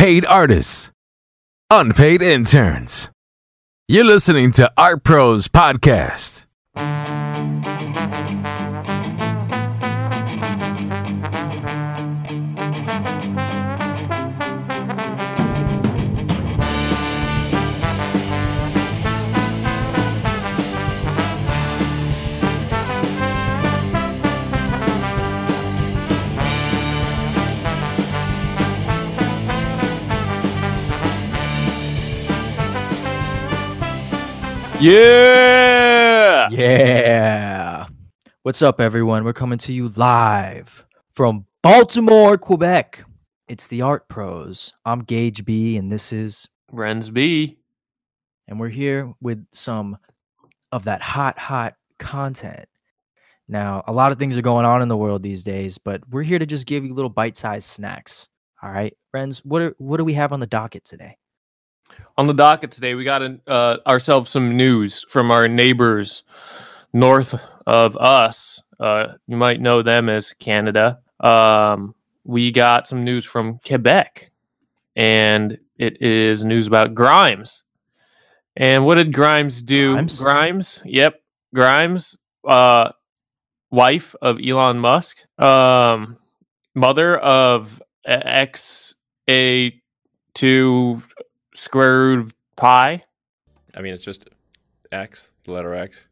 paid artists, unpaid interns. You're listening to Art Pros Podcast. Yeah. Yeah. What's up, everyone? We're coming to you live from Baltimore, Quebec. It's the Art Pros. I'm Gage B, and this is, Renz B. and we're here with some of that hot, hot content. Now, a lot of things are going on in the world these days, but we're here to just give you little bite-sized snacks. All right, friends. What are what do we have on the docket today? On the docket today, we got uh, ourselves some news from our neighbors north of us. Uh, you might know them as Canada. Um, we got some news from Quebec, and it is news about Grimes. And what did Grimes do? Grimes? Grimes yep, Grimes, uh, wife of Elon Musk, um, mother of X A two square root of pi. I mean, it's just X, the letter X,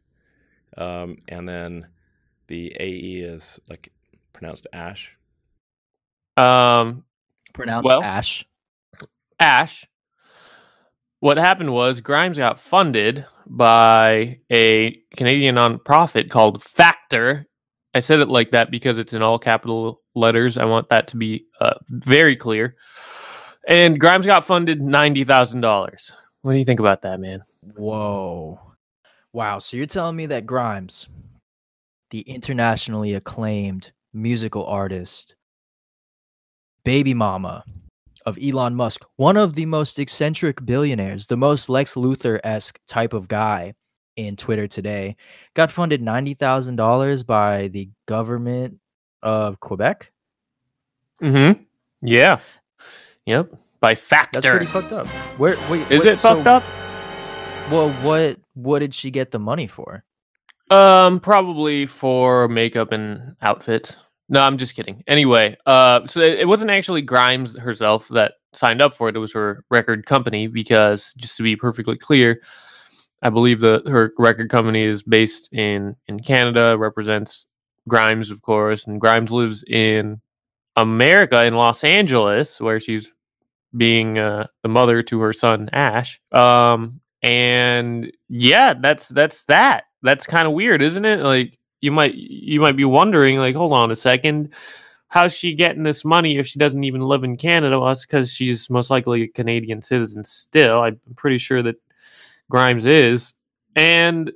um, and then the AE is like pronounced Ash. Um, Pronounced Well- Ash. Ash. What happened was Grimes got funded by a Canadian nonprofit called Factor. I said it like that because it's in all capital letters. I want that to be uh, very clear. And Grimes got funded ninety thousand dollars. What do you think about that, man? Whoa. Wow. So you're telling me that Grimes, the internationally acclaimed musical artist, baby mama of Elon Musk, one of the most eccentric billionaires, the most Lex Luthor esque type of guy in Twitter today, got funded $90,000 by the government of Quebec? Mm-hmm. Yeah. Yep. By Factor. That's pretty fucked up. Where, wait, Is it fucked so- up? Well, what what did she get the money for? Um, probably for makeup and outfits. No, I'm just kidding. Anyway, uh, so it it wasn't actually Grimes herself that signed up for it. It was her record company because, just to be perfectly clear, I believe that her record company is based in in Canada, represents Grimes, of course, and Grimes lives in America in Los Angeles, where she's being uh, the mother to her son Ash. Um, and yeah, that's that's that. That's kind of weird, isn't it? Like you might you might be wondering, like, hold on a second, how's she getting this money if she doesn't even live in Canada? Well, that's because she's most likely a Canadian citizen still. I'm pretty sure that Grimes is, and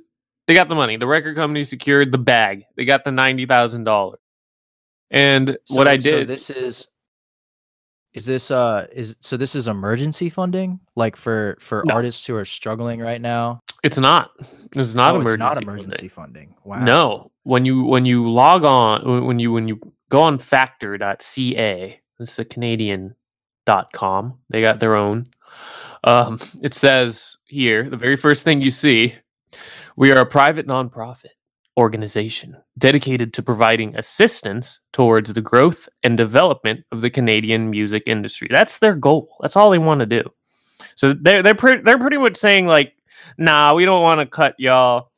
they got the money. The record company secured the bag. They got the ninety thousand dollars. And what So- I so did, this is is this uh is so this is emergency funding like for for No. artists who are struggling right now. it's not. It's not Oh, emergency. It's not funding. emergency funding. Wow. No, when you when you log on when- when you when you go on factor.ca, this is a Canadian dot com. They got their own. Um, it says here, the very first thing you see, we are a private nonprofit organization dedicated to providing assistance towards the growth and development of the Canadian music industry. That's their goal. That's all they want to do. So they're they're pretty they're pretty much saying like, nah, we don't want to cut y'all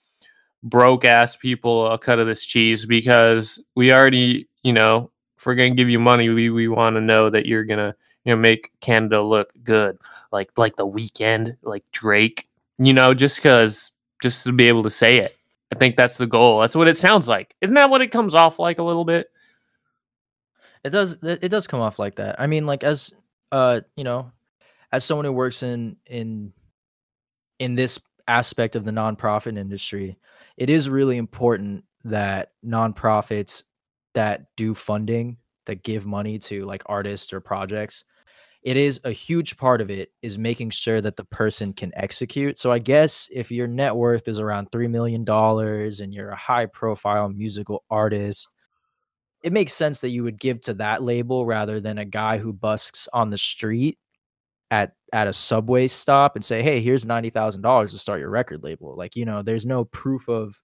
broke ass people a cut of this cheese because we already, you know, if we're gonna give you money, we, we want to know that you're gonna, you know, make Canada look good, like like the Weeknd, like Drake, you know, just cause just to be able to say it. I think that's the goal. That's what it sounds like. Isn't that what it comes off like a little bit? It does it does come off like that. I mean like as uh you know as someone who works in in in this aspect of the nonprofit industry, it is really important that nonprofits that do funding that give money to like artists or projects it is a huge part of it is making sure that the person can execute so i guess if your net worth is around 3 million dollars and you're a high profile musical artist it makes sense that you would give to that label rather than a guy who busks on the street at at a subway stop and say, "Hey, here's ninety thousand dollars to start your record label." Like you know, there's no proof of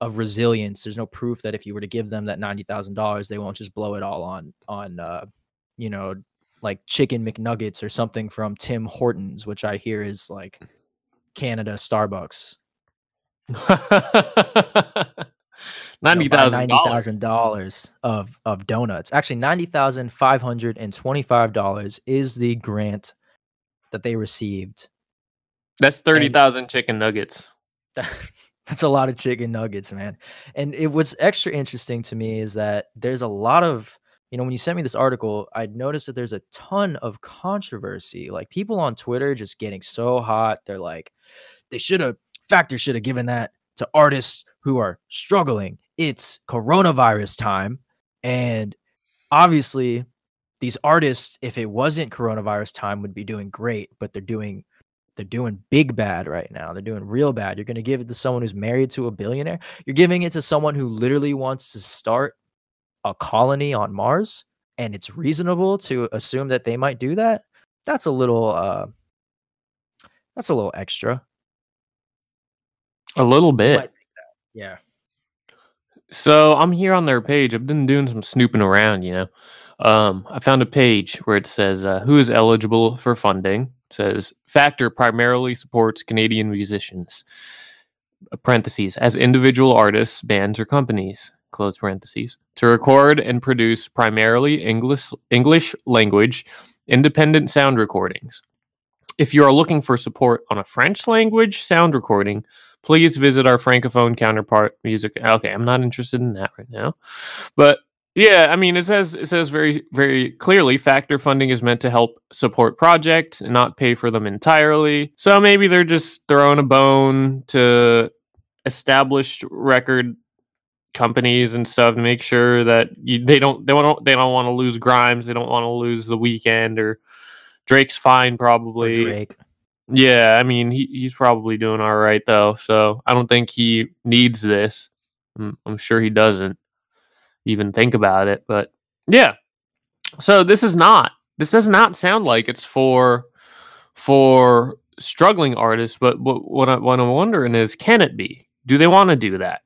of resilience. There's no proof that if you were to give them that ninety thousand dollars, they won't just blow it all on on uh, you know like chicken McNuggets or something from Tim Hortons, which I hear is like mm. Canada Starbucks. Ninety thousand ninety thousand dollars of of donuts. Actually, ninety thousand five hundred and twenty five dollars is the grant that they received. That's thirty thousand chicken nuggets. that's a lot of chicken nuggets, man. And it what's extra interesting to me is that there's a lot of you know when you sent me this article, I noticed that there's a ton of controversy. Like people on Twitter just getting so hot. They're like, they should have Factor should have given that to artists who are struggling. It's coronavirus time. And obviously, these artists, if it wasn't coronavirus time, would be doing great, but they're doing they're doing big bad right now. They're doing real bad. You're gonna give it to someone who's married to a billionaire. You're giving it to someone who literally wants to start a colony on Mars, and it's reasonable to assume that they might do that. That's a little uh that's a little extra. A little bit. Yeah. So I'm here on their page. I've been doing some snooping around, you know. Um, I found a page where it says uh, who is eligible for funding. It says Factor primarily supports Canadian musicians. Parentheses as individual artists, bands, or companies. Close parentheses to record and produce primarily English English language independent sound recordings. If you are looking for support on a French language sound recording, please visit our francophone counterpart music okay i'm not interested in that right now but yeah i mean it says it says very very clearly factor funding is meant to help support projects and not pay for them entirely so maybe they're just throwing a bone to established record companies and stuff to make sure that you, they don't they don't they don't want to lose grimes they don't want to lose the Weeknd or drake's fine probably Drake. yeah, I mean he, he's probably doing all right though, so I don't think he needs this. I'm, I'm sure he doesn't even think about it, but yeah. So this is not this does not sound like it's for for struggling artists, but what what, I, what I'm wondering is can it be? Do they want to do that?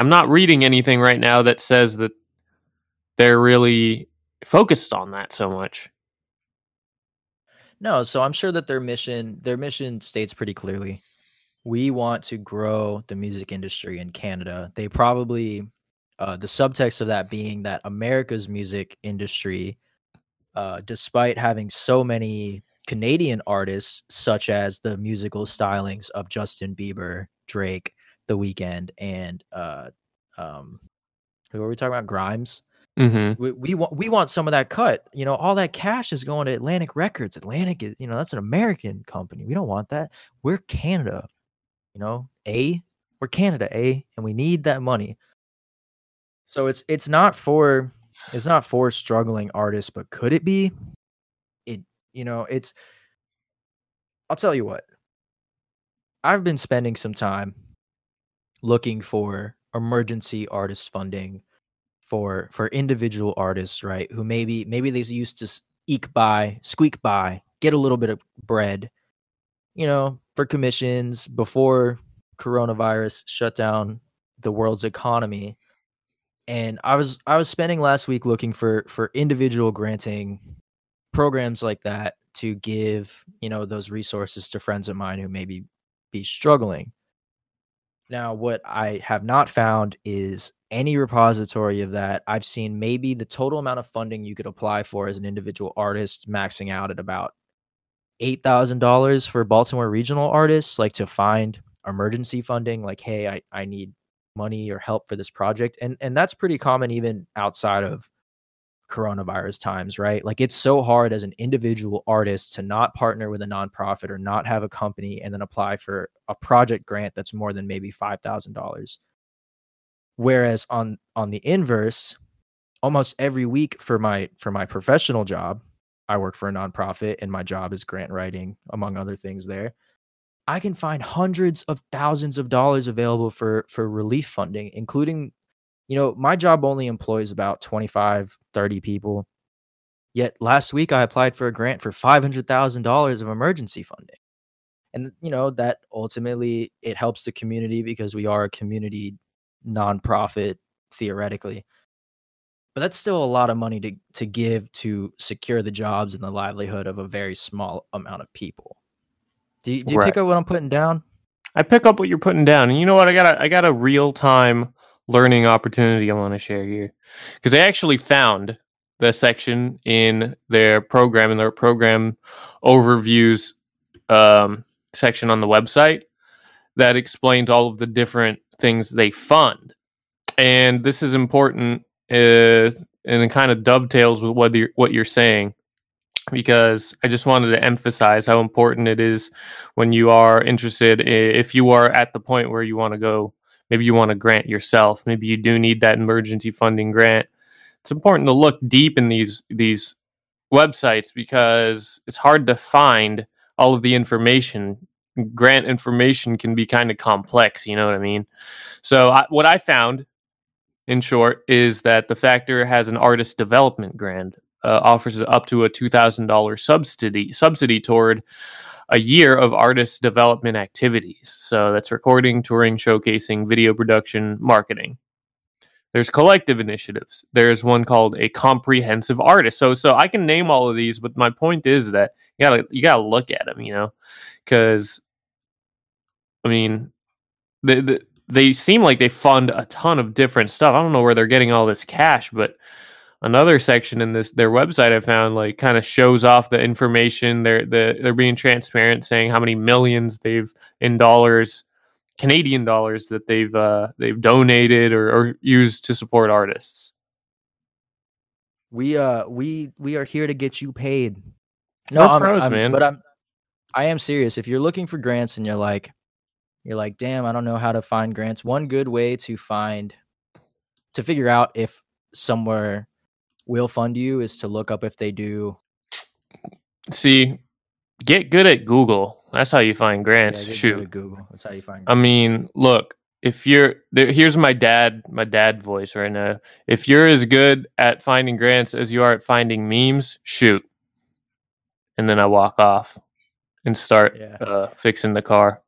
I'm not reading anything right now that says that they're really focused on that so much. No, so I'm sure that their mission their mission states pretty clearly. We want to grow the music industry in Canada. They probably uh, the subtext of that being that America's music industry, uh, despite having so many Canadian artists, such as the musical stylings of Justin Bieber, Drake, The Weeknd, and uh, um, who are we talking about? Grimes Mm-hmm. we, we want we want some of that cut. You know, all that cash is going to Atlantic Records. Atlantic is, you know, that's an American company. We don't want that. We're Canada. You know, A, we're Canada, A, and we need that money. So it's it's not for it's not for struggling artists, but could it be? It you know, it's I'll tell you what. I've been spending some time looking for emergency artist funding for for individual artists, right? Who maybe maybe they used to eke by, squeak by, get a little bit of bread, you know, for commissions before coronavirus shut down the world's economy. And I was I was spending last week looking for for individual granting programs like that to give, you know, those resources to friends of mine who maybe be struggling. Now, what I have not found is any repository of that. I've seen maybe the total amount of funding you could apply for as an individual artist maxing out at about $8,000 for Baltimore regional artists, like to find emergency funding, like, hey, I, I need money or help for this project. And and that's pretty common even outside of coronavirus times, right? Like it's so hard as an individual artist to not partner with a nonprofit or not have a company and then apply for a project grant that's more than maybe $5,000. Whereas on on the inverse, almost every week for my for my professional job, I work for a nonprofit and my job is grant writing among other things there. I can find hundreds of thousands of dollars available for for relief funding, including you know, my job only employs about 25, 30 people. Yet last week I applied for a grant for five hundred thousand dollars of emergency funding, and you know that ultimately it helps the community because we are a community nonprofit theoretically. But that's still a lot of money to to give to secure the jobs and the livelihood of a very small amount of people. Do you, do you Right. pick up what I'm putting down? I pick up what you're putting down, and you know what? I got a I got a real time learning opportunity I want to share here. Because they actually found the section in their program in their program overviews um, section on the website that explains all of the different things they fund, and this is important uh, and it kind of dovetails with what you're, what you're saying because I just wanted to emphasize how important it is when you are interested if you are at the point where you want to go maybe you want to grant yourself. Maybe you do need that emergency funding grant. It's important to look deep in these these websites because it's hard to find all of the information. Grant information can be kind of complex you know what i mean? So I, what i found in short is that the factor has an artist development grant uh, offers up to a $2000 subsidy subsidy toward a year of artist development activities. So that's recording, touring, showcasing, video production, marketing. There's collective initiatives. There's one called a comprehensive artist. So so I can name all of these, but my point is that you gotta you gotta look at them, you know, because I mean, the, the, they seem like they fund a ton of different stuff. I don't know where they're getting all this cash, but another section in this their website I found like kind of shows off the information. They're the, they're being transparent, saying how many millions they've in dollars, Canadian dollars that they've uh, they've donated or, or used to support artists. We uh we we are here to get you paid. We're I'm- pros, I'm- man. But I'm I am serious. If you're looking for grants and you're like you're like, damn, I don't know how to find grants. One good way to find to figure out if somewhere will fund you is to look up if they do See, get good at Google. That's how you find grants. Yeah, Shoot. Google. That's how you find I mean, look, if you're there, here's my dad, my dad voice right now. If you're as good at finding grants as you are at finding memes, shoot. And then I walk off and start Yeah. uh, fixing the car,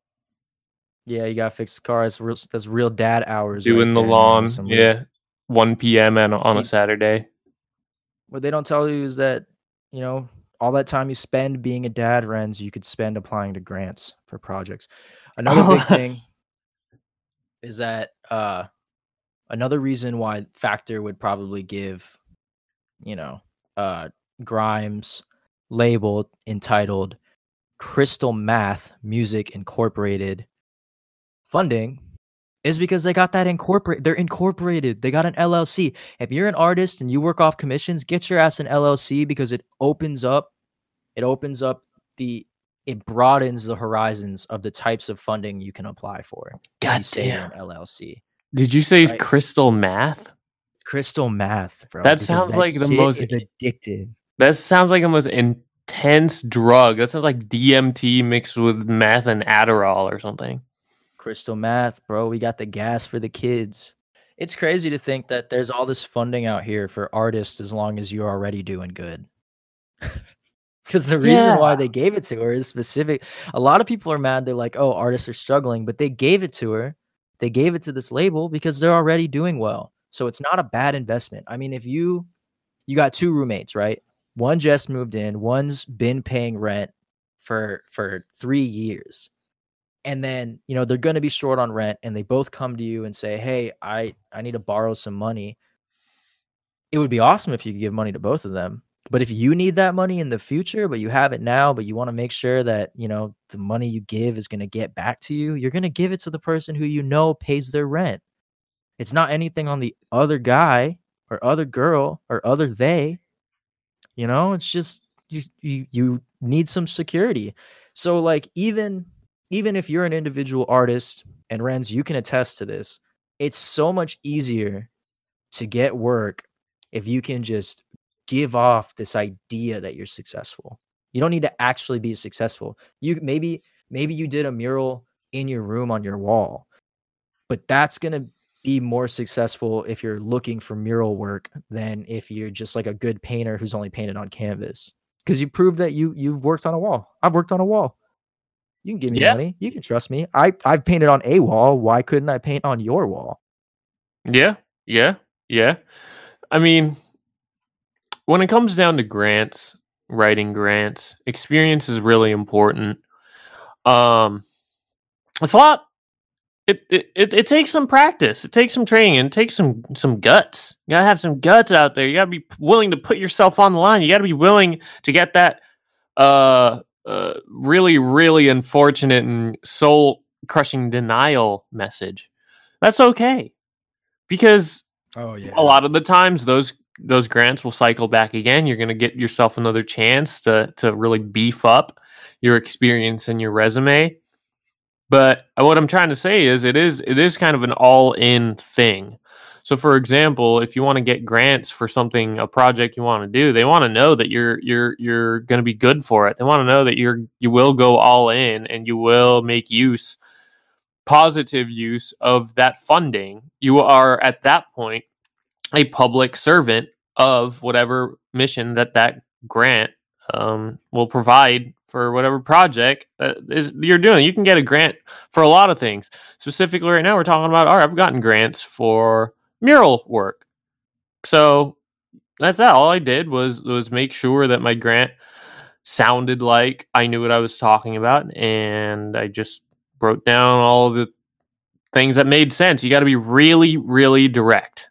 Yeah, you gotta fix the car. That's real that's real dad hours. right doing the there, lawn. Yeah, 1 p.m. on, a- on a Saturday. What they don't tell you is that, you know, all that time you spend being a dad, Renz, you could spend applying to grants for projects. Another Oh. big thing is that uh another reason why Factor would probably give, you know, uh Grimes label entitled Crystal Math Music Incorporated funding is because they got that incorporate they're incorporated. They got an LLC. If you're an artist and you work off commissions, get your ass an LLC because it opens up it opens up the it broadens the horizons of the types of funding you can apply for. if you say LLC. Did you say Right. crystal math? Crystal math, bro. That because sounds like the most- is addictive. That sounds like the most intense drug. That sounds like DMT mixed with meth and Adderall or something. Crystal math, bro. We got the gas for the kids. It's crazy to think that there's all this funding out here for artists as long as you're already doing good. Because the reason why they gave it to her is specific. A lot of people are mad. They're like, oh, artists are struggling, but they gave it to her. They gave it to this label because they're already doing well. So it's not a bad investment. I mean, if you you got two roommates, right? One just moved in, one's been paying rent for for three years and then you know they're going to be short on rent and they both come to you and say hey i i need to borrow some money. It would be awesome if you could give money to both of them but if you need that money in the future but you have it now but you want to make sure that you know the money you give is going to get back to you you're going to give it to the person who you know pays their rent. It's not anything on the other guy or other girl or other they you know it's just you you, you need some security. So like even even if you're an individual artist and Renz, you can attest to this. It's so much easier to get work if you can just give off this idea that you're successful. You don't need to actually be successful. You maybe maybe you did a mural in your room on your wall, but that's gonna be more successful if you're looking for mural work than if you're just like a good painter who's only painted on canvas. Because you prove that you you've worked on a wall. I've worked on a wall. You can give me Yeah. money. You can trust me. I I've painted on a wall. Why couldn't I paint on your wall? Yeah, yeah, yeah. I mean, when it comes down to grants, writing grants, experience is really important. Um, it's a lot. It, it it it takes some practice. It takes some training and it takes some some guts. You gotta have some guts out there. You gotta be willing to put yourself on the line. You gotta be willing to get that uh uh really really unfortunate and soul crushing denial message. That's okay because Oh yeah. a lot of the times those those grants will cycle back again you're going to get yourself another chance to to really beef up your experience and your resume but what i'm trying to say is it is it is kind of an all in thing so for example if you want to get grants for something a project you want to do they want to know that you're you're you're going to be good for it they want to know that you're you will go all in and you will make use positive use of that funding you are at that point a public servant of whatever mission that that grant um, will provide for whatever project that is you're doing. You can get a grant for a lot of things. Specifically, right now we're talking about. All right, I've gotten grants for mural work. So that's that. All I did was was make sure that my grant sounded like I knew what I was talking about, and I just wrote down all the things that made sense. You got to be really, really direct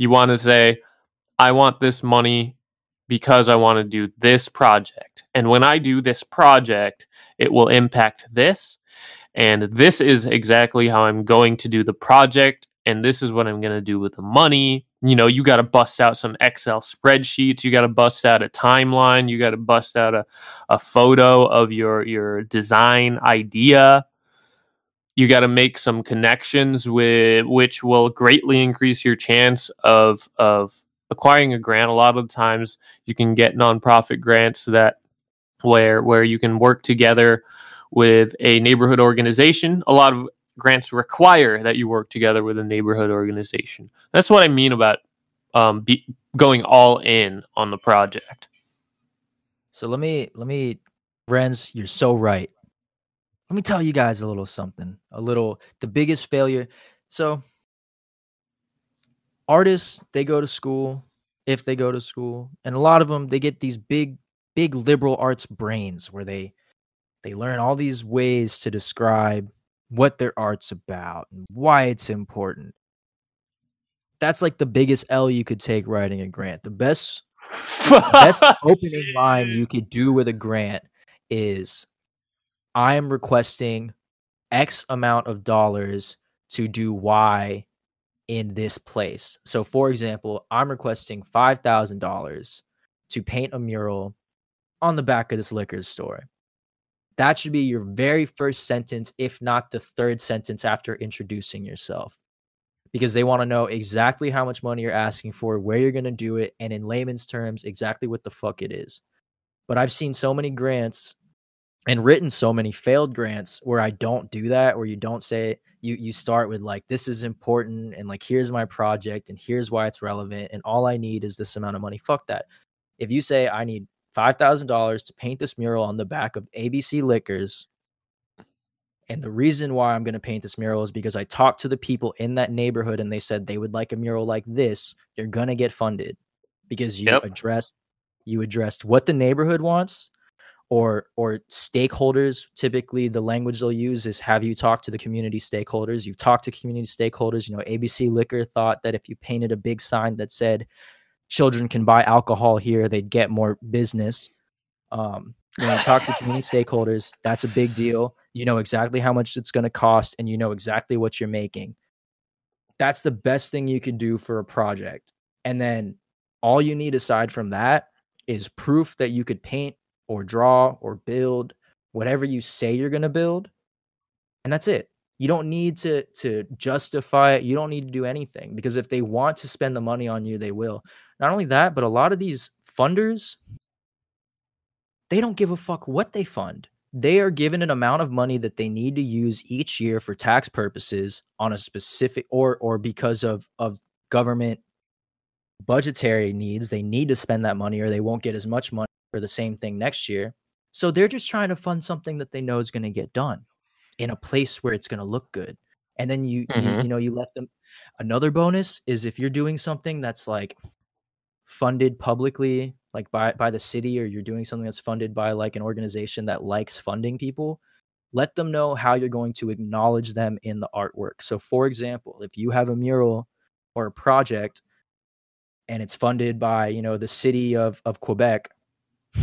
you want to say i want this money because i want to do this project and when i do this project it will impact this and this is exactly how i'm going to do the project and this is what i'm going to do with the money. You know you got to bust out some excel spreadsheets. You got to bust out a timeline. You got to bust out a, a photo of your your design idea. You got to make some connections with which will greatly increase your chance of of acquiring a grant. A lot of the times you can get nonprofit grants that where where you can work together with a neighborhood organization. A lot of grants require that you work together with a neighborhood organization that's what i mean about um, be, going all in on the project So let me let me Renz, you're so right. Let me tell you guys a little something. A little the biggest failure. So artists, they go to school, if they go to school, and a lot of them they get these big big liberal arts brains where they they learn all these ways to describe what their art's about and why it's important. That's like the biggest L you could take writing a grant. The best best oh, opening line you could do with a grant is I am requesting X amount of dollars to do Y in this place. So, for example, I'm requesting $5,000 to paint a mural on the back of this liquor store. That should be your very first sentence, if not the third sentence after introducing yourself because they want to know exactly how much money you're asking for, where you're going to do it, and in layman's terms, exactly what the fuck it is. But I've seen so many grants and written so many failed grants where I don't do that, where you don't say you you start with like this is important and like here's my project and here's why it's relevant and all I need is this amount of money. Fuck that. If you say I need five thousand dollars to paint this mural on the back of ABC Liquors, and the reason why I'm going to paint this mural is because I talked to the people in that neighborhood and they said they would like a mural like this. You're going to get funded because you Yep. addressed you addressed what the neighborhood wants or or stakeholders typically the language they'll use is have you talked to the community stakeholders you've talked to community stakeholders you know abc liquor thought that if you painted a big sign that said children can buy alcohol here they'd get more business. Um, you talk to community stakeholders that's a big deal. You know exactly how much it's going to cost and you know exactly what you're making. That's the best thing you can do for a project. And then all you need aside from that is proof that you could paint or draw or build whatever you say you're going to build and that's it. You don't need to to justify it. You don't need to do anything because if they want to spend the money on you they will not only that but a lot of these funders they don't give a fuck what they fund. They are given an amount of money that they need to use each year for tax purposes on a specific or or because of of government budgetary needs they need to spend that money or they won't get as much money for the same thing next year. So they're just trying to fund something that they know is going to get done in a place where it's going to look good. And then you, you Mhm. you know you let them another bonus is if you're doing something that's like funded publicly like by by the city or you're doing something that's funded by like an organization that likes funding people let them know how you're going to acknowledge them in the artwork. So for example if you have a mural or a project and it's funded by you know the city of of quebec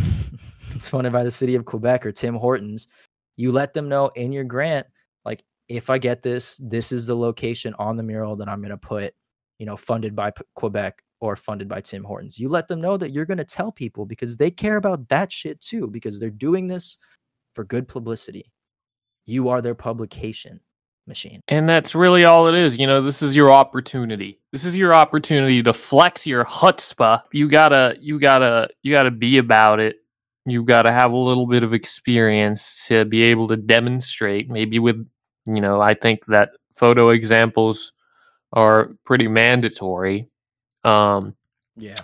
it's funded by the city of quebec or tim hortons you let them know in your grant like if i get this this is the location on the mural that i'm going to put you know funded by P- quebec or funded by tim hortons you let them know that you're going to tell people because they care about that shit too because they're doing this for good publicity you are their publication machine And that's really all it is. You know, this is your opportunity. This is your opportunity to flex your chutzpah. You gotta, you gotta, you gotta be about it. You gotta have a little bit of experience to be able to demonstrate. Maybe with, you know, I think that photo examples are pretty mandatory. Um, yeah.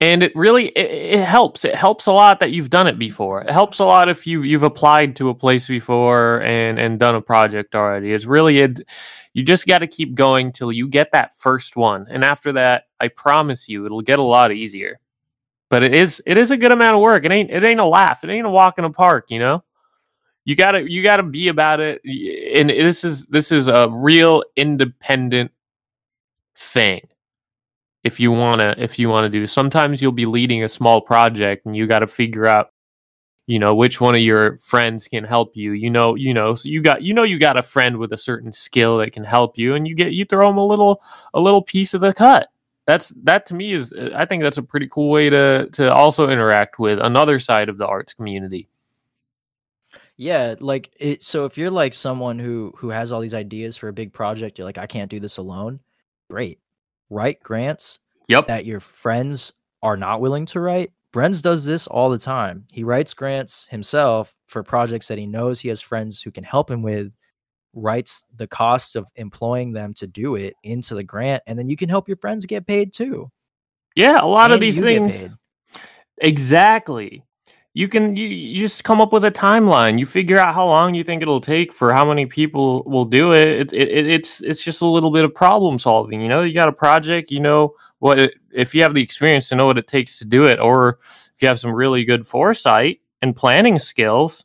and it really it, it helps. It helps a lot that you've done it before. It helps a lot if you you've applied to a place before and and done a project already. It's really it you just got to keep going till you get that first one. And after that i promise you it'll get a lot easier. But it is it is a good amount of work. It ain't it ain't a laugh. It ain't a walk in a park you know? You gotta you gotta be about it. And this is this is a real independent thing if you want to if you want to do. Sometimes you'll be leading a small project and you got to figure out you know which one of your friends can help you. You know you know so you got you know you got a friend with a certain skill that can help you and you get you throw them a little a little piece of the cut. That's that to me is i think that's a pretty cool way to to also interact with another side of the arts community. Yeah like it so if you're like someone who who has all these ideas for a big project you're like i can't do this alone. Great write grants yep that your friends are not willing to write Brenz does this all the time he writes grants himself for projects that he knows he has friends who can help him with writes the costs of employing them to do it into the grant and then you can help your friends get paid too yeah a lot of these things. Exactly. You can you, you just come up with a timeline. You figure out how long you think it'll take for how many people will do it. It, it, it it's it's just a little bit of problem solving. You know, you got a project. You know what it, if you have the experience to know what it takes to do it, or if you have some really good foresight and planning skills.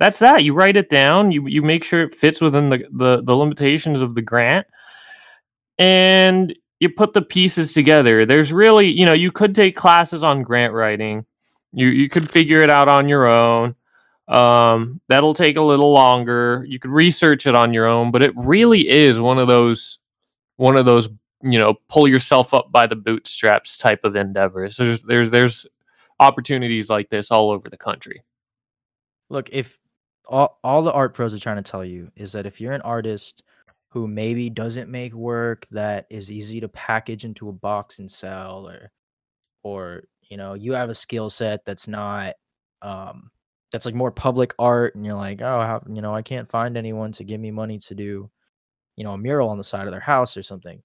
That's that. You write it down. You you make sure it fits within the the, the limitations of the grant, and you put the pieces together. There's really, you know, you could take classes on grant writing. You you could figure it out on your own. Um, that'll take a little longer. You could research it on your own, but it really is one of those one of those, you know, pull yourself up by the bootstraps type of endeavors. There's there's there's opportunities like this all over the country. Look, if all, all the art pros are trying to tell you is that if you're an artist who maybe doesn't make work that is easy to package into a box and sell or or you know you have a skill set that's not um that's like more public art and you're like oh how, you know i can't find anyone to give me money to do you know a mural on the side of their house or something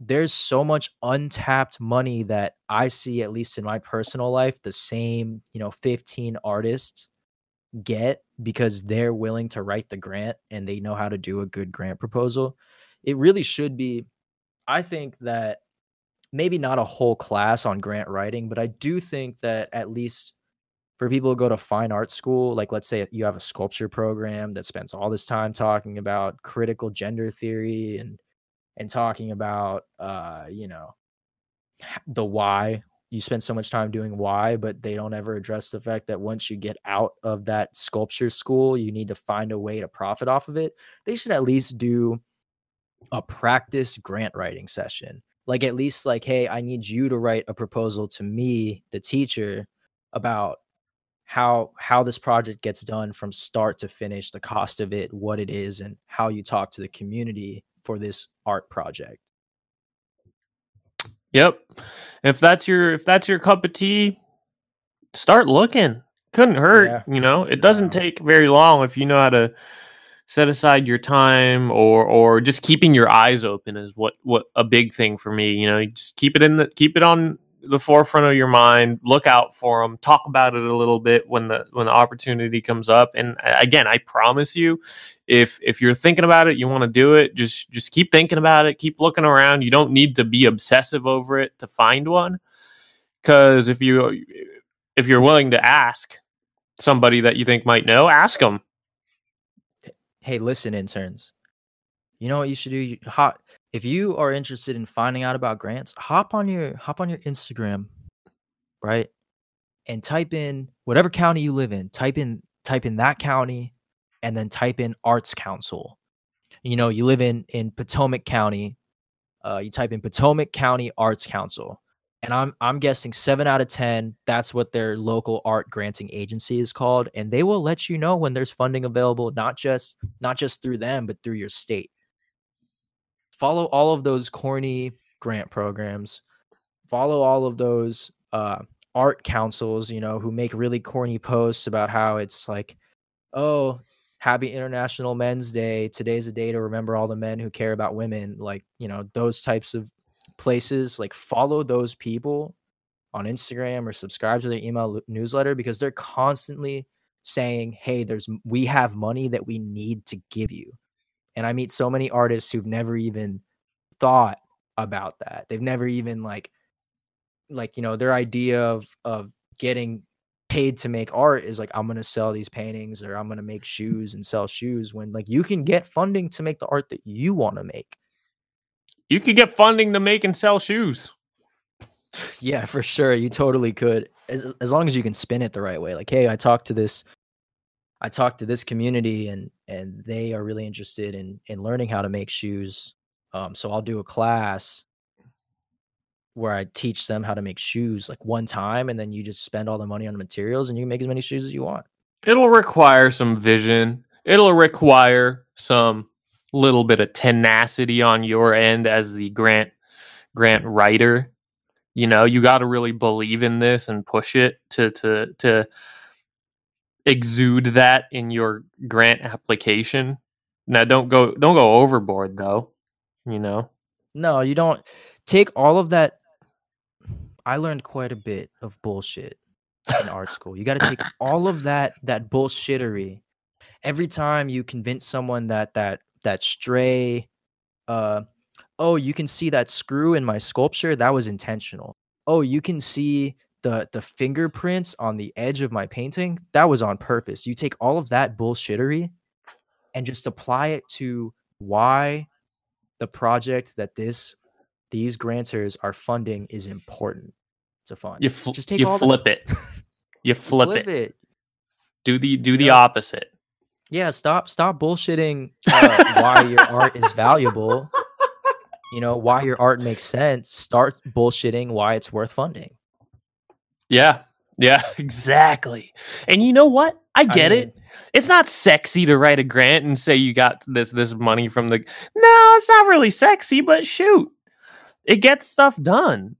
there's so much untapped money that i see at least in my personal life the same you know 15 artists get because they're willing to write the grant and they know how to do a good grant proposal. It really should be I think that maybe not a whole class on grant writing, but I do think that at least for people who go to fine art school, like let's say you have a sculpture program that spends all this time talking about critical gender theory and and talking about uh, you know, the why you spend so much time doing why, but they don't ever address the fact that once you get out of that sculpture school, you need to find a way to profit off of it. They should at least do a practice grant writing session. Like at least like, hey, I need you to write a proposal to me, the teacher, about how how this project gets done from start to finish, the cost of it, what it is, and how you talk to the community for this art project. Yep. If that's your if that's your cup of tea, start looking. couldn't hurt. Yeah. You know, it doesn't Wow. take very long if you know how to set aside your time or or just keeping your eyes open is what what a big thing for me. You know, you just keep it in the keep it on the forefront of your mind. Look out for them. Talk about it a little bit when the when the opportunity comes up. And again, I promise you, if if you're thinking about it, you want to do it. Just just keep thinking about it. Keep looking around. You don't need to be obsessive over it to find one. Because if you if you're willing to ask somebody that you think might know, ask them. Hey, listen, interns. You know what you should do? You, hop, if you are interested in finding out about grants, hop on your hop on your Instagram, right? And type in whatever county you live in. Type in type in that county, and then type in Arts Council. You know, you live in in Potomac County. Uh, you type in Potomac County Arts Council, and I'm I'm guessing seven out of ten. That's what their local art granting agency is called, and they will let you know when there's funding available, not just not just through them, but through your state. Follow all of those corny grant programs. Follow all of those uh, art councils, you know, who make really corny posts about how it's like, oh, happy International Men's Day. Today's a day to remember all the men who care about women. Like, you know, those types of places. Like, follow those people on Instagram or subscribe to their email newsletter because they're constantly saying, "Hey, there's we have money that we need to give you." And I meet so many artists who've never even thought about that. They've never even like like, you know, their idea of of getting paid to make art is like I'm going to sell these paintings or I'm going to make shoes and sell shoes when like you can get funding to make the art that you want to make. You could get funding to make and sell shoes. Yeah, for sure. You totally could. As as long as you can spin it the right way. Like, hey, I talked to this I talked to this community and and they are really interested in in learning how to make shoes. Um so I'll do a class where I teach them how to make shoes like one time and then you just spend all the money on the materials and you can make as many shoes as you want. It'll require some vision. It'll require some little bit of tenacity on your end as the grant grant writer. You know, you got to really believe in this and push it to to to exude that in your grant application. Now don't go don't go overboard though. You know. No, you don't take all of that. I learned quite a bit of bullshit in art school. You got to take all of that that bullshittery. Every time you convince someone that that that stray, uh, oh, you can see that screw in my sculpture. That was intentional. Oh, you can see the the fingerprints on the edge of my painting. That was on purpose. You take all of that bullshittery and just apply it to why the project that this these grantors are funding is important to fund. You fl- Just take you all the- flip it. You flip, it. it. Do the do the opposite. Yeah, stop stop bullshitting uh, why your art is valuable. You know, why your art makes sense. Start bullshitting why it's worth funding. Yeah. Yeah, exactly. And you know what? I get it. It's not sexy to write a grant and say you got this this money from the No, it's not really sexy, but shoot. It gets stuff done.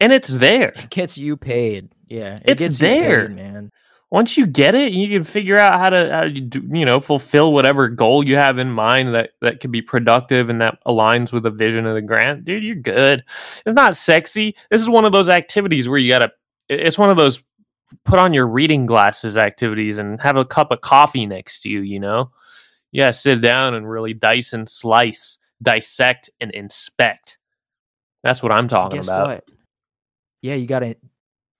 And it's there. It gets you paid. Yeah, it It's gets you there. paid, man. Once you get it, you can figure out how to how you do, you know fulfill whatever goal you have in mind that that could be productive and that aligns with the vision of the grant. Dude, you're good. It's not sexy. This is one of those activities where you gotta. It's one of those put on your reading glasses activities and have a cup of coffee next to you. You know, yeah, sit down and really dice and slice, dissect and inspect. That's what I'm talking Guess about. what? Yeah, you got to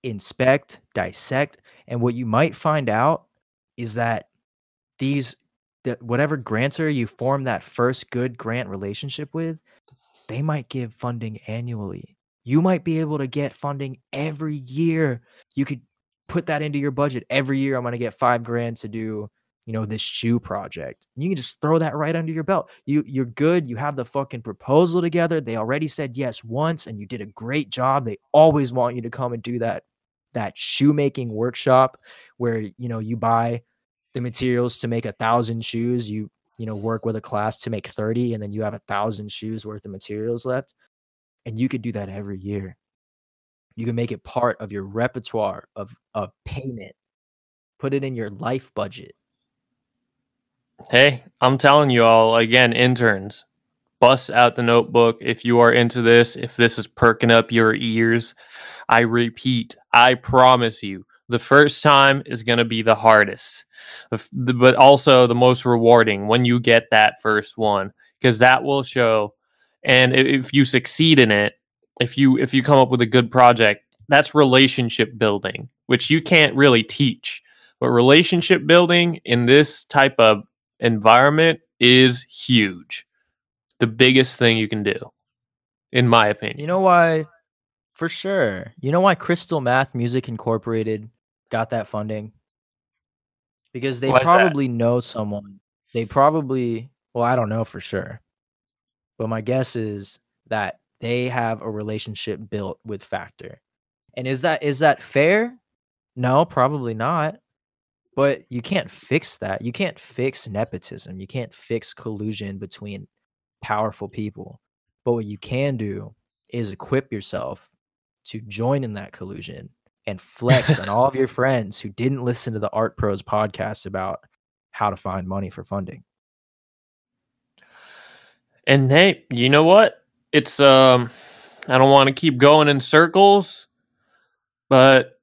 inspect, dissect, and what you might find out is that these that whatever grantor you form that first good grant relationship with, they might give funding annually. You might be able to get funding every year. You could put that into your budget every year. I'm going to get five grand to do, you know, this shoe project. You can just throw that right under your belt. You you're good. You have the fucking proposal together. They already said yes once, and you did a great job. They always want you to come and do that that shoemaking workshop where you know you buy the materials to make a thousand shoes. You you know work with a class to make 30 and then you have a thousand shoes worth of materials left and you could do that every year you can make it part of your repertoire of of payment Put it in your life budget. Hey, I'm telling you all again, interns, bust out the notebook if you are into this, if this is perking up your ears. I repeat, I promise you, the first time is going to be the hardest, but also the most rewarding when you get that first one because that will show. And if you succeed in it, if you if you come up with a good project, that's relationship building, which you can't really teach. But relationship building in this type of environment is huge. The biggest thing you can do, in my opinion. You know why? For sure. You know why Crystal Math Music Incorporated got that funding? Because they probably know someone. They probably, well, I don't know for sure. But my guess is that they have a relationship built with Factor. And is that is that fair? No, probably not. But you can't fix that. You can't fix nepotism. You can't fix collusion between powerful people. But what you can do is equip yourself to join in that collusion and flex on all of your friends who didn't listen to the Art Pros podcast about how to find money for funding. And hey, you know what? It's um I don't want to keep going in circles, but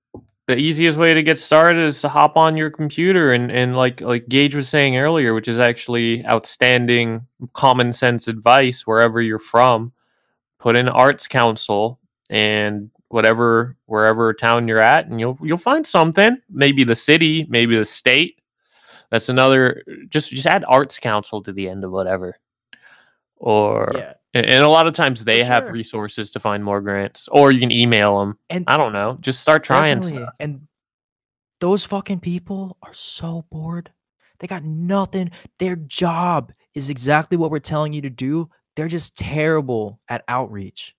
the easiest way to get started is to hop on your computer and, and like like Gage was saying earlier, which is actually outstanding common sense advice wherever you're from. Put in Arts Council and whatever wherever town you're at, and you'll you'll find something. Maybe the city, maybe the state. That's another. Just just add Arts Council to the end of whatever. Or yeah. And a lot of times they have resources to find more grants, or you can email them. And I don't know, just start trying stuff. And those fucking people are so bored. They got nothing. Their job is exactly what we're telling you to do. They're just terrible at outreach.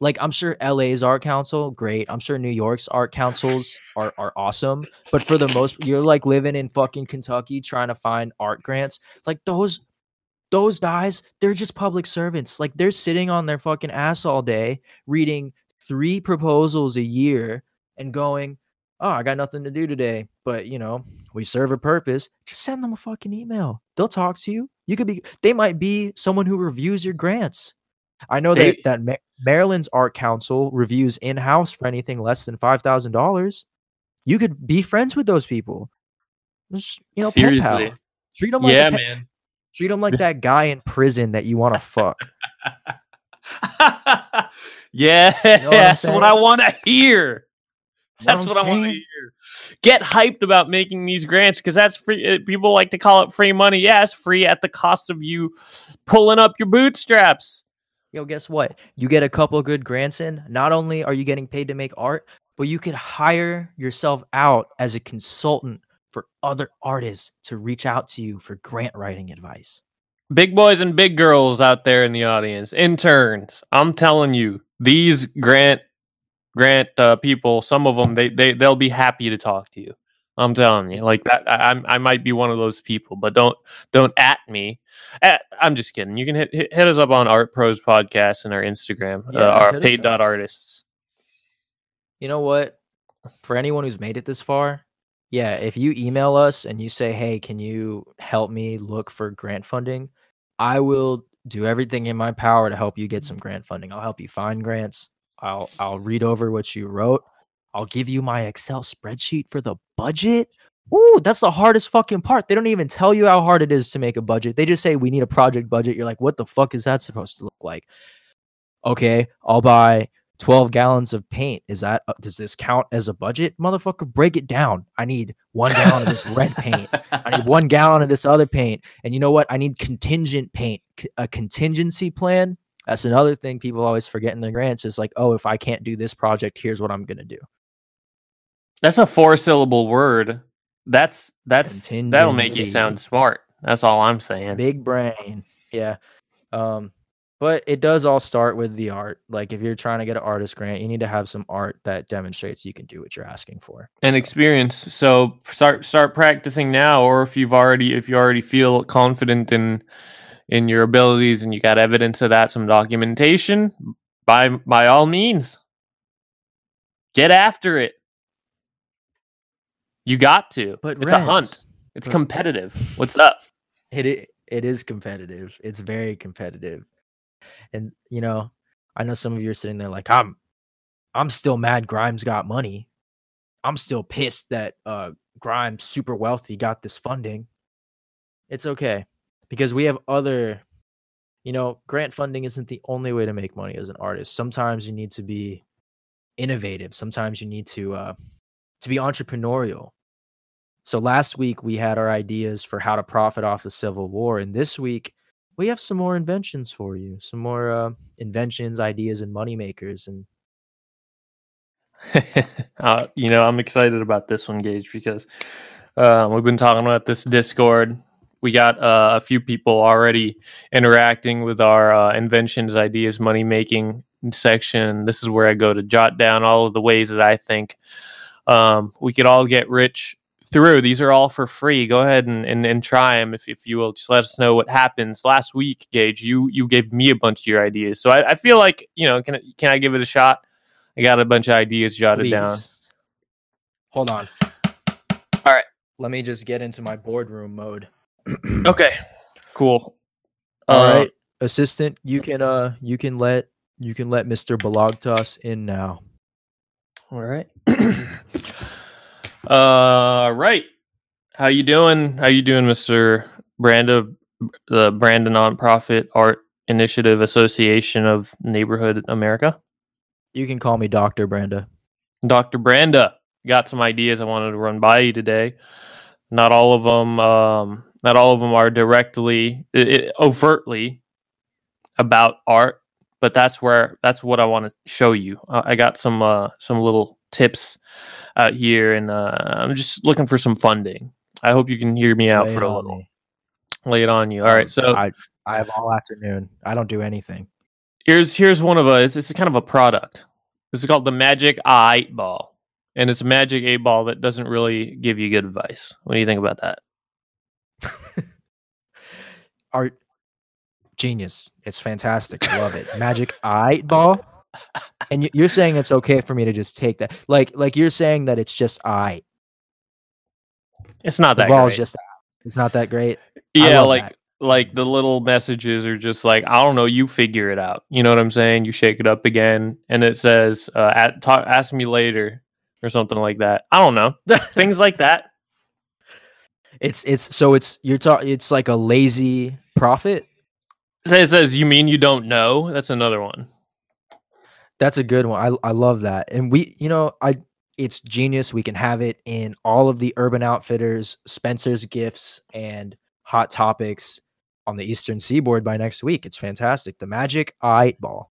Like I'm sure LA's art council, great. I'm sure New York's art councils are are awesome. But for the most, you're like living in fucking Kentucky trying to find art grants. Like those those guys, they're just public servants. Like they're sitting on their fucking ass all day reading three proposals a year and going, "Oh, I got nothing to do today, but you know, we serve a purpose." Just send them a fucking email. They'll talk to you. You could be they might be someone who reviews your grants. I know they, that that Maryland's art council reviews in-house for anything less than $5,000. You could be friends with those people. Just, you know, seriously. Treat them like yeah, man. Treat him like that guy in prison that you want to fuck. yeah, you know what that's what I want to hear. That's what, what I want to hear. Get hyped about making these grants because that's free. Eh, people like to call it free money. Yeah, it's free at the cost of you pulling up your bootstraps. Yo, guess what? You get a couple good grants in. Not only are you getting paid to make art, but you could hire yourself out as a consultant for other artists to reach out to you for grant writing advice. Big boys and big girls out there in the audience, interns. I'm telling you, these grant grant uh, people, some of them they they they'll be happy to talk to you. I'm telling you, like that. I I might be one of those people, but don't don't at me. At, I'm just kidding. You can hit, hit, hit us up on Art Pros podcast and our Instagram, yeah, uh, our paid dot artists. You know what? For anyone who's made it this far, yeah, if you email us and you say, "Hey, can you help me look for grant funding?" I will do everything in my power to help you get some grant funding. I'll help you find grants. I'll I'll read over what you wrote. I'll give you my Excel spreadsheet for the budget. Ooh, that's the hardest fucking part. They don't even tell you how hard it is to make a budget. They just say we need a project budget. You're like, what the fuck is that supposed to look like? Okay, I'll buy 12 gallons of paint. Is that, uh, does this count as a budget? Motherfucker, break it down. I need one gallon of this red paint. I need one gallon of this other paint. And you know what? I need contingent paint, a contingency plan. That's another thing people always forget in their grants is like, oh, if I can't do this project, here's what I'm going to do. That's a four syllable word. That's, that's, that'll make you sound smart. That's all I'm saying. Big brain. Yeah. Um, but it does all start with the art. Like if you're trying to get an artist grant, you need to have some art that demonstrates you can do what you're asking for. And experience. So start start practicing now or if you've already if you already feel confident in in your abilities and you got evidence of that, some documentation, by by all means. Get after it. You got to. But it's a hunt. It's but- competitive. What's up? It it is competitive. It's very competitive. And you know, I know some of you are sitting there like I'm I'm still mad Grimes got money. I'm still pissed that uh Grimes super wealthy got this funding. It's okay because we have other you know, grant funding isn't the only way to make money as an artist. Sometimes you need to be innovative. Sometimes you need to uh to be entrepreneurial. So last week we had our ideas for how to profit off the Civil War, and this week we have some more inventions for you, some more uh, inventions, ideas, and money makers. And uh, you know, I'm excited about this one, Gage, because uh, we've been talking about this Discord. We got uh, a few people already interacting with our uh, inventions, ideas, money making section. This is where I go to jot down all of the ways that I think um, we could all get rich through. These are all for free. Go ahead and, and, and try them if, if you will. Just let us know what happens. Last week, Gage, you you gave me a bunch of your ideas, so I, I feel like you know can I- can I give it a shot? I got a bunch of ideas jotted down. hold on. All right. let me just get into my boardroom mode. Okay, cool. All Uh, right, assistant, you can uh you can let you can let Mr. Balagtas in now. All right. uh, right. How you doing? How you doing, Mister Branda, the Branda Nonprofit Art Initiative Association of Neighborhood America? You can call me Doctor Branda. Dr. Branda, got some ideas I wanted to run by you today. Not all of them, um, not all of them are directly, i i overtly about art, but that's where that's what I want to show you. Uh, I got some uh, some little tips out here, and uh, I'm just looking for some funding. I hope you can hear me out Lay for a little. me. Lay it on you. All right, so I I have all afternoon. I don't do anything. here's here's one of a it's, it's kind of a product. This is called the Magic Eye Ball, and it's a Magic Eight Ball that doesn't really give you good advice. What do you think about that? Art genius. It's fantastic. I love it. Magic eye ball. And you- you're saying it's okay for me to just take that, like, like you're saying that it's just eye. It's not The that ball is great. just. It's not that great. Yeah, like that. like the little messages are just like I don't know. You figure it out. You know what I'm saying? You shake it up again, and it says, uh, at, talk, "Ask me later" or something like that. I don't know. Things like that. It's it's so it's you're talking. It's like a lazy prophet. It says, "You mean you don't know?" That's another one. That's a good one. I I love that. And we, you know, I it's genius. We can have it in all of the Urban Outfitters, Spencer's Gifts, and Hot Topics on the Eastern Seaboard by next week. It's fantastic. The Magic Eye Ball.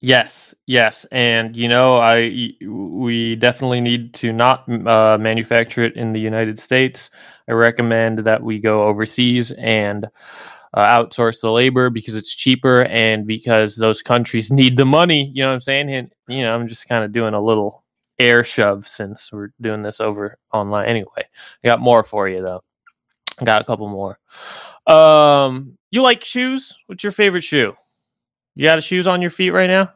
Yes, yes, and you know, I we definitely need to not uh, manufacture it in the United States. I recommend that we go overseas and uh, outsource the labor because it's cheaper and because those countries need the money. You know what I'm saying? And you know, I'm just kind of doing a little air shove since we're doing this over online. Anyway, I got more for you though. I got a couple more. Um, you like shoes? What's your favorite shoe? You got shoes on your feet right now?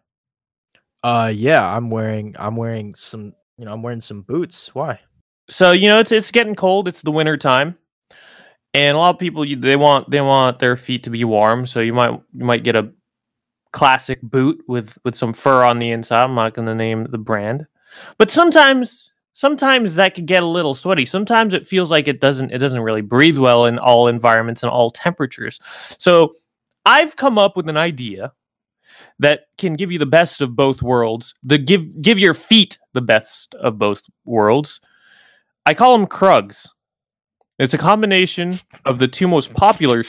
Uh yeah, I'm wearing I'm wearing some you know, I'm wearing some boots. Why? So you know it's it's getting cold. It's the winter time, and a lot of people they want they want their feet to be warm. So you might you might get a classic boot with with some fur on the inside. I'm not going to name the brand, but sometimes sometimes that could get a little sweaty. Sometimes it feels like it doesn't it doesn't really breathe well in all environments and all temperatures. So I've come up with an idea that can give you the best of both worlds. The give give your feet the best of both worlds. I call them Krugs. It's a combination of the two most popular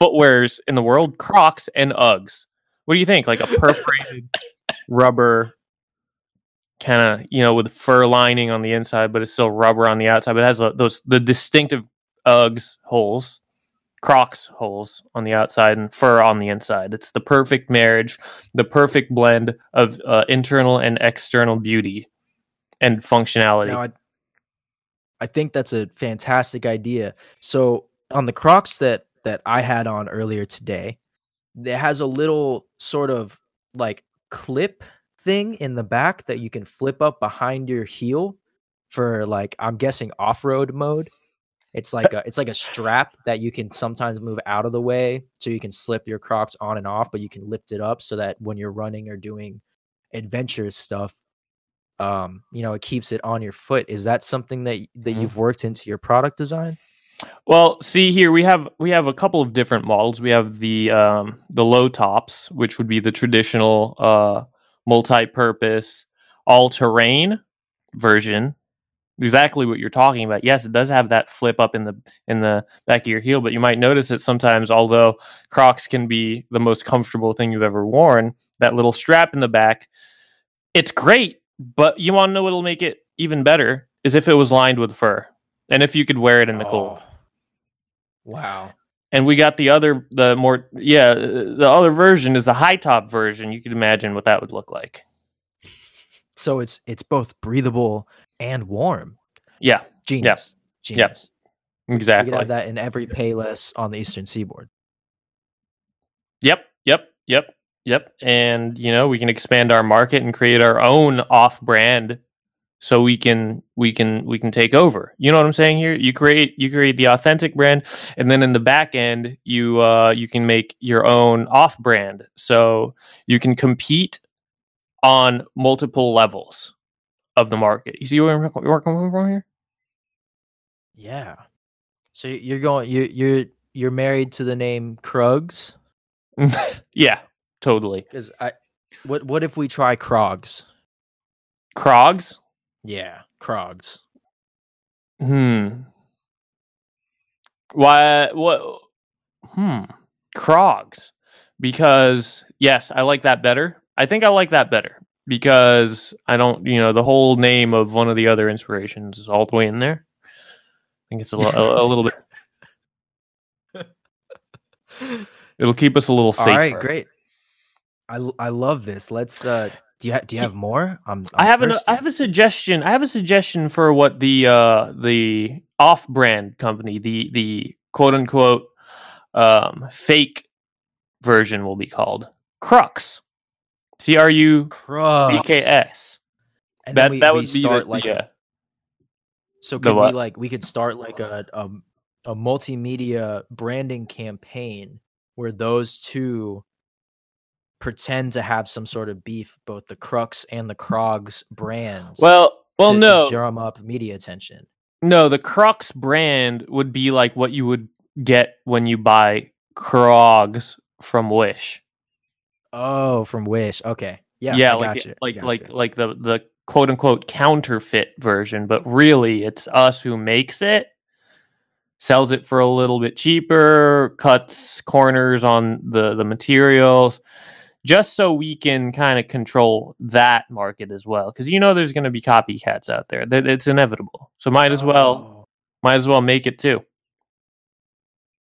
footwears in the world, Crocs and Uggs. What do you think? Like a perforated rubber kind of, you know, with fur lining on the inside, but it's still rubber on the outside. But it has uh, those the distinctive Uggs holes, Crocs holes on the outside, and fur on the inside. It's the perfect marriage, the perfect blend of uh, internal and external beauty and functionality. Now, I, I think that's a fantastic idea. So on the Crocs that that I had on earlier today, there has a little sort of like clip thing in the back that you can flip up behind your heel for like I'm guessing off-road mode. It's like a it's like a strap that you can sometimes move out of the way so you can slip your Crocs on and off, but you can lift it up so that when you're running or doing adventurous stuff, um, you know, it keeps it on your foot. Is that something that that Mhm. you've worked into your product design? Well, see here we have we have a couple of different models. We have the um, the low tops, which would be the traditional uh, multi-purpose all-terrain version. Exactly what you're talking about. Yes, it does have that flip up in the in the back of your heel, but you might notice that sometimes, although Crocs can be the most comfortable thing you've ever worn, that little strap in the back, it's great. But you want to know what'll make it even better is if it was lined with fur, and if you could wear it in the cold Oh. Wow. and we got the other the more yeah the other version is the high top version you could imagine what that would look like So it's it's both breathable and warm. yeah Genius. Genius. We exactly You could have that in every Payless on the Eastern Seaboard. yep yep yep yep and you know we can expand our market and create our own off brand so we can we can we can take over. You know what i'm saying here? You create you create the authentic brand and then in the back end you uh you can make your own off brand so you can compete on multiple levels of the market. You see where i'm coming from here? Yeah. So you're going you you're you're married to the name Krugs? yeah, totally. Because I what what if we try Krogs? Krogs? Yeah, Krogs. Hmm. Why? What? Hmm. Krogs. Because yes, I like that better. I think I like that better because I don't. You know, the whole name of one of the other inspirations is all the way in there. I think it's a, a, a little bit. It'll keep us a little All safer. right, great. I I love this. Let's uh do you ha- do you have more? I'm, I I'm have an. I have a suggestion. I have a suggestion for what the uh, the off-brand company, the the quote unquote um, fake version, will be called Crux. C R U C K S. And That we, that we would be start the, like a- uh, So The could we like we could start like a um a multimedia branding campaign where those two pretend to have some sort of beef, both the Crux and the Krogs brands. well, well, to, no, to drum up media attention. no. The Crux brand would be like what you would get when you buy Krogs from Wish. Oh, from Wish. Okay, yeah, yeah, I like gotcha, like like like the the quote unquote counterfeit version, but really it's us who makes it, sells it for a little bit cheaper, cuts corners on the the materials, just so we can kind of control that market as well. Because you know there's going to be copycats out there. That it's inevitable. So might as well Oh, might as well make it too.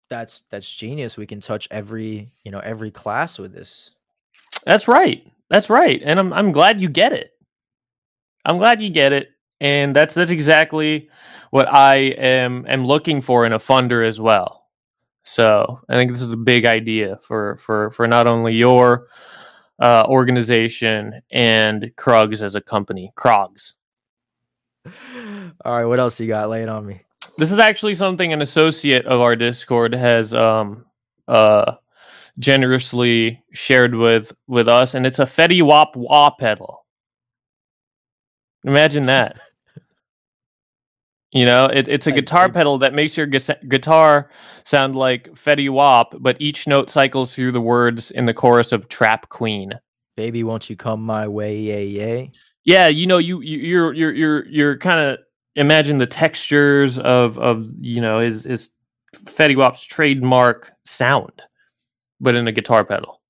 that's that's genius. We can touch every you know every class with this. That's right. That's right. And I'm I'm glad you get it. I'm glad you get it. And that's that's exactly what I am am looking for in a funder as well. So I think this is a big idea for for for not only your uh, organization and Krugs as a company. Krogs. All right, what else you got? Lay it on me. This is actually something an associate of our Discord has um uh generously shared with with us, and it's a Fetty Wap Wah pedal. Imagine that. You know, it, it's a guitar I- pedal that makes your gus- guitar sound like Fetty Wap, but each note cycles through the words in the chorus of Trap Queen. Baby, won't you come my way? Yay, yay. yeah you know you, you you're you're you're you're kind of imagine the textures of of you know his his Fetty Wap's trademark sound but in a guitar pedal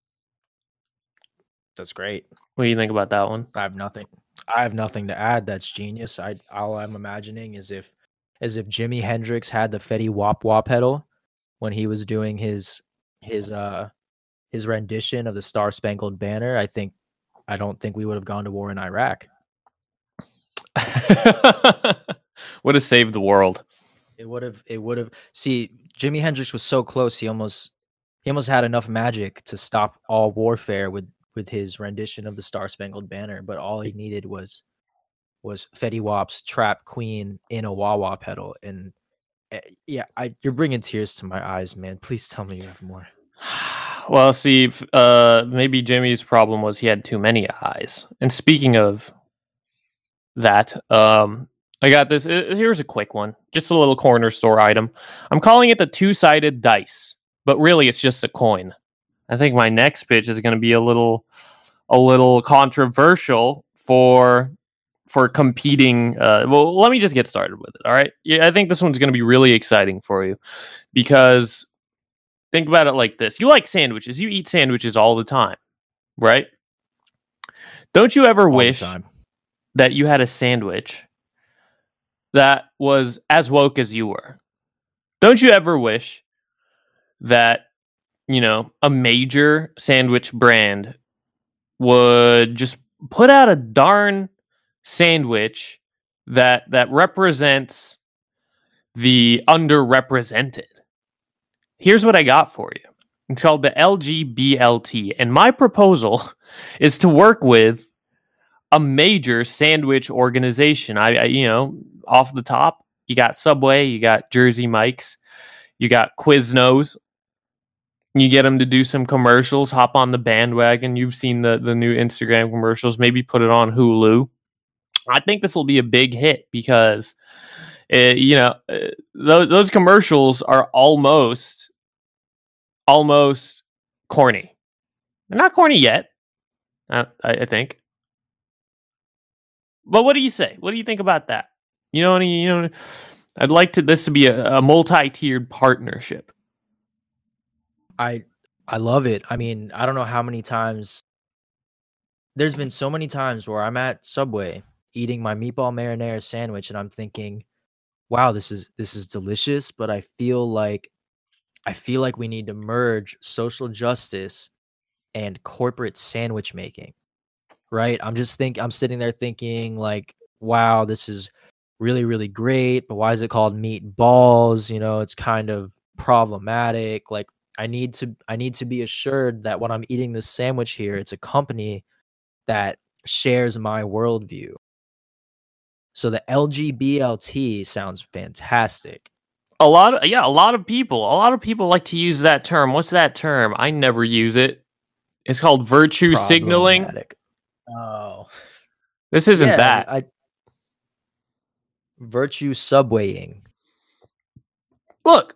That's great. what do you think about that one I have nothing. I have nothing to add. That's genius. I all I'm imagining is if, as if Jimi Hendrix had the Fetty Wap Wap pedal when he was doing his his uh his rendition of the Star Spangled Banner. I think I don't think we would have gone to war in Iraq. would have saved the world It would have. It would have. See, Jimi Hendrix was so close. He almost he almost had enough magic to stop all warfare with with his rendition of the Star Spangled Banner. But all he needed was was Fetty Wap's Trap Queen in a wah wah pedal. And uh, yeah, I you're bringing tears to my eyes, man. Please tell me you have more. Well, see, uh, maybe Jimmy's problem was he had too many eyes. And speaking of that, um, I got this. uh, Here's a quick one, just a little corner store item. I'm calling it the two-sided dice, but really it's just a coin. I think my next pitch is going to be a little, a little controversial for for competing. Uh, well, let me just get started with it. All right. Yeah, I think this one's going to be really exciting for you because think about it like this: you like sandwiches. You eat sandwiches all the time, right? Don't you ever all wish that you had a sandwich that was as woke as you were? Don't you ever wish that, you know, a major sandwich brand would just put out a darn sandwich that that represents the underrepresented? Here's what I got for you. It's called the LGBLT and my proposal is to work with a major sandwich organization. I, I, you know, off the top, you got Subway, you got Jersey Mike's, you got Quiznos. You get them to do some commercials, hop on the bandwagon. You've seen the the new Instagram commercials. Maybe put it on Hulu. I think this will be a big hit because, uh, you know, uh, those those commercials are almost, almost corny. They're not corny yet. I, I think. But what do you say? What do you think about that? You know, you know, I'd like to this to be a, a multi-tiered partnership. I I love it. I mean, I don't know how many times there's been so many times where I'm at Subway eating my meatball marinara sandwich and I'm thinking, "Wow, this is this is delicious," but I feel like I feel like we need to merge social justice and corporate sandwich making. Right? I'm just think I'm sitting there thinking like, "Wow, this is really really great, but why is it called meatballs?" You know, it's kind of problematic. Like I need to I need to be assured that when I'm eating this sandwich here, it's a company that shares my worldview. So the LGBLT sounds fantastic. A lot of yeah, a lot of people, a lot of people like to use that term. What's that term? I never use it. It's called virtue signaling. Oh, This isn't yeah, that. I, virtue subwaying. look,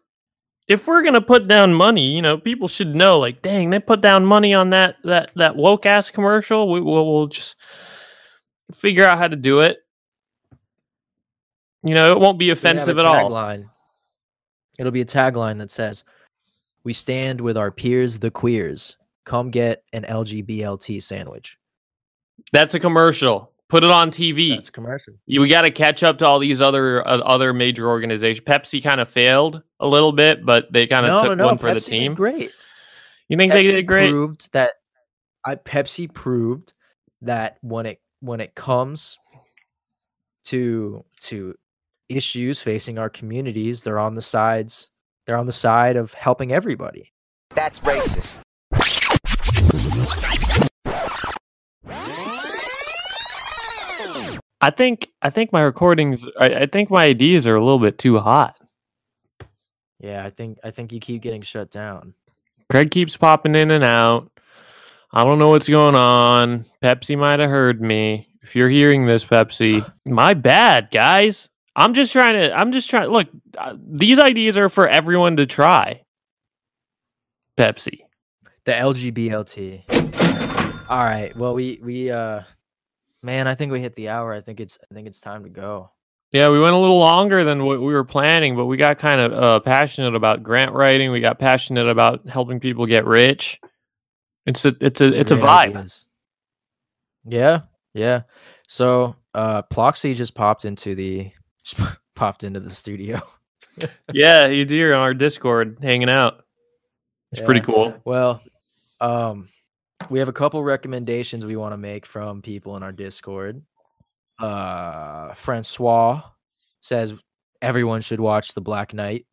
if we're gonna put down money, you know, people should know. Like, dang, they put down money on that that that woke ass commercial. We, we'll, we'll just figure out how to do it. You know, it won't be We can have offensive at all. tagline. It'll be a tagline that says, "We stand with our peers, the queers. Come get an LGBLT sandwich." That's a commercial. Put it on TV. That's a commercial. you we got to catch up to all these other uh, other major organizations. Pepsi kind of failed a little bit, but they kind of No, took no, no. one for the Pepsi did team. Great. You think they did great? proved that I Pepsi proved that when it when it comes to to issues facing our communities, they're on the sides they're on the side of helping everybody. That's racist. I think I think my recordings. I, I think my ideas are a little bit too hot. Yeah, I think I think you keep getting shut down. Craig keeps popping in and out. I don't know what's going on. Pepsi might have heard me. If you're hearing this, Pepsi, my bad, guys. I'm just trying to. I'm just trying. Look, uh, these ideas are for everyone to try. Pepsi. The LGBLT. All right. Well, we we uh man, I think we hit the hour. I think it's I think it's time to go. Yeah, we went a little longer than what we were planning, but we got kind of uh, passionate about grant writing. We got passionate about helping people get rich. It's a it's a it's a vibe. ideas. Yeah, yeah. So uh Ploxy just popped into the popped into the studio. yeah, you do. You're on our Discord hanging out. It's pretty cool. Well, um, we have a couple recommendations we want to make from people in our Discord. Uh, Francois says everyone should watch The Black Knight,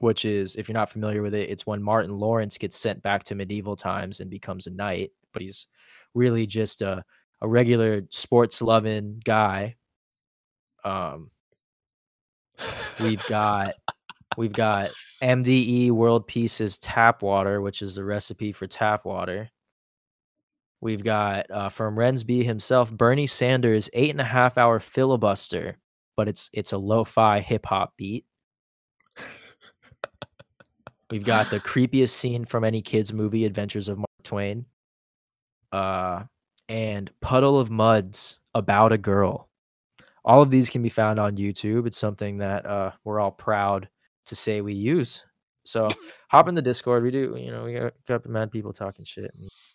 which is, if you're not familiar with it, it's when Martin Lawrence gets sent back to medieval times and becomes a knight, but he's really just a, a regular sports loving guy Um, we've got we've got Metta World Peace's tap water, which is the recipe for tap water. We've got uh, from Rensby himself, Bernie Sanders' eight and a half hour filibuster, but it's it's a lo-fi hip hop beat. We've got the creepiest scene from any kids movie, Adventures of Mark Twain. Uh, and Puddle of Mudd's about a girl. All of these can be found on YouTube. It's something that uh, we're all proud to say we use. So hop in the Discord. We do, you know, we got, got mad people talking shit.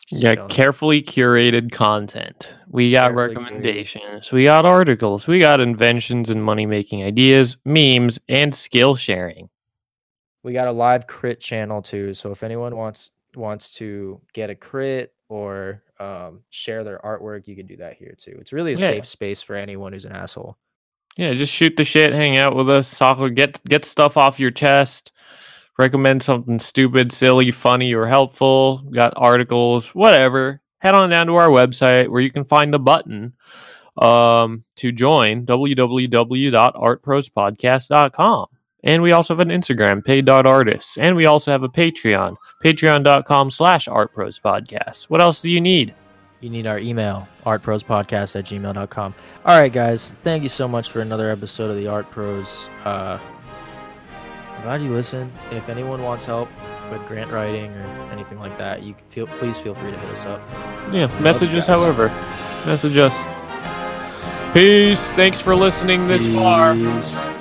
Yeah, carefully curated content. We got Carefully curated. recommendations. We got articles. We got inventions and money making ideas, memes, and skill sharing. we got a live crit channel too. So if anyone wants wants to get a crit or um, share their artwork, you can do that here too. It's really a Yeah. safe space for anyone who's an asshole. Yeah, just shoot the shit, hang out with us, get get stuff off your chest. Recommend something stupid, silly, funny, or helpful. Got articles, whatever. Head on down to our website where you can find the button um, to join www.artprospodcast.com. And we also have an Instagram, paid.artists. And we also have a Patreon, patreon.com slash artprospodcast. What else do you need? You need our email, artprospodcast at gmail.com. All right, guys. Thank you so much for another episode of the Art Pros. Uh, glad you listened. If anyone wants help with grant writing or anything like that, you can feel please feel free to hit us up. Yeah, message us, however. Message us. Peace. Thanks for listening this far. Peace. These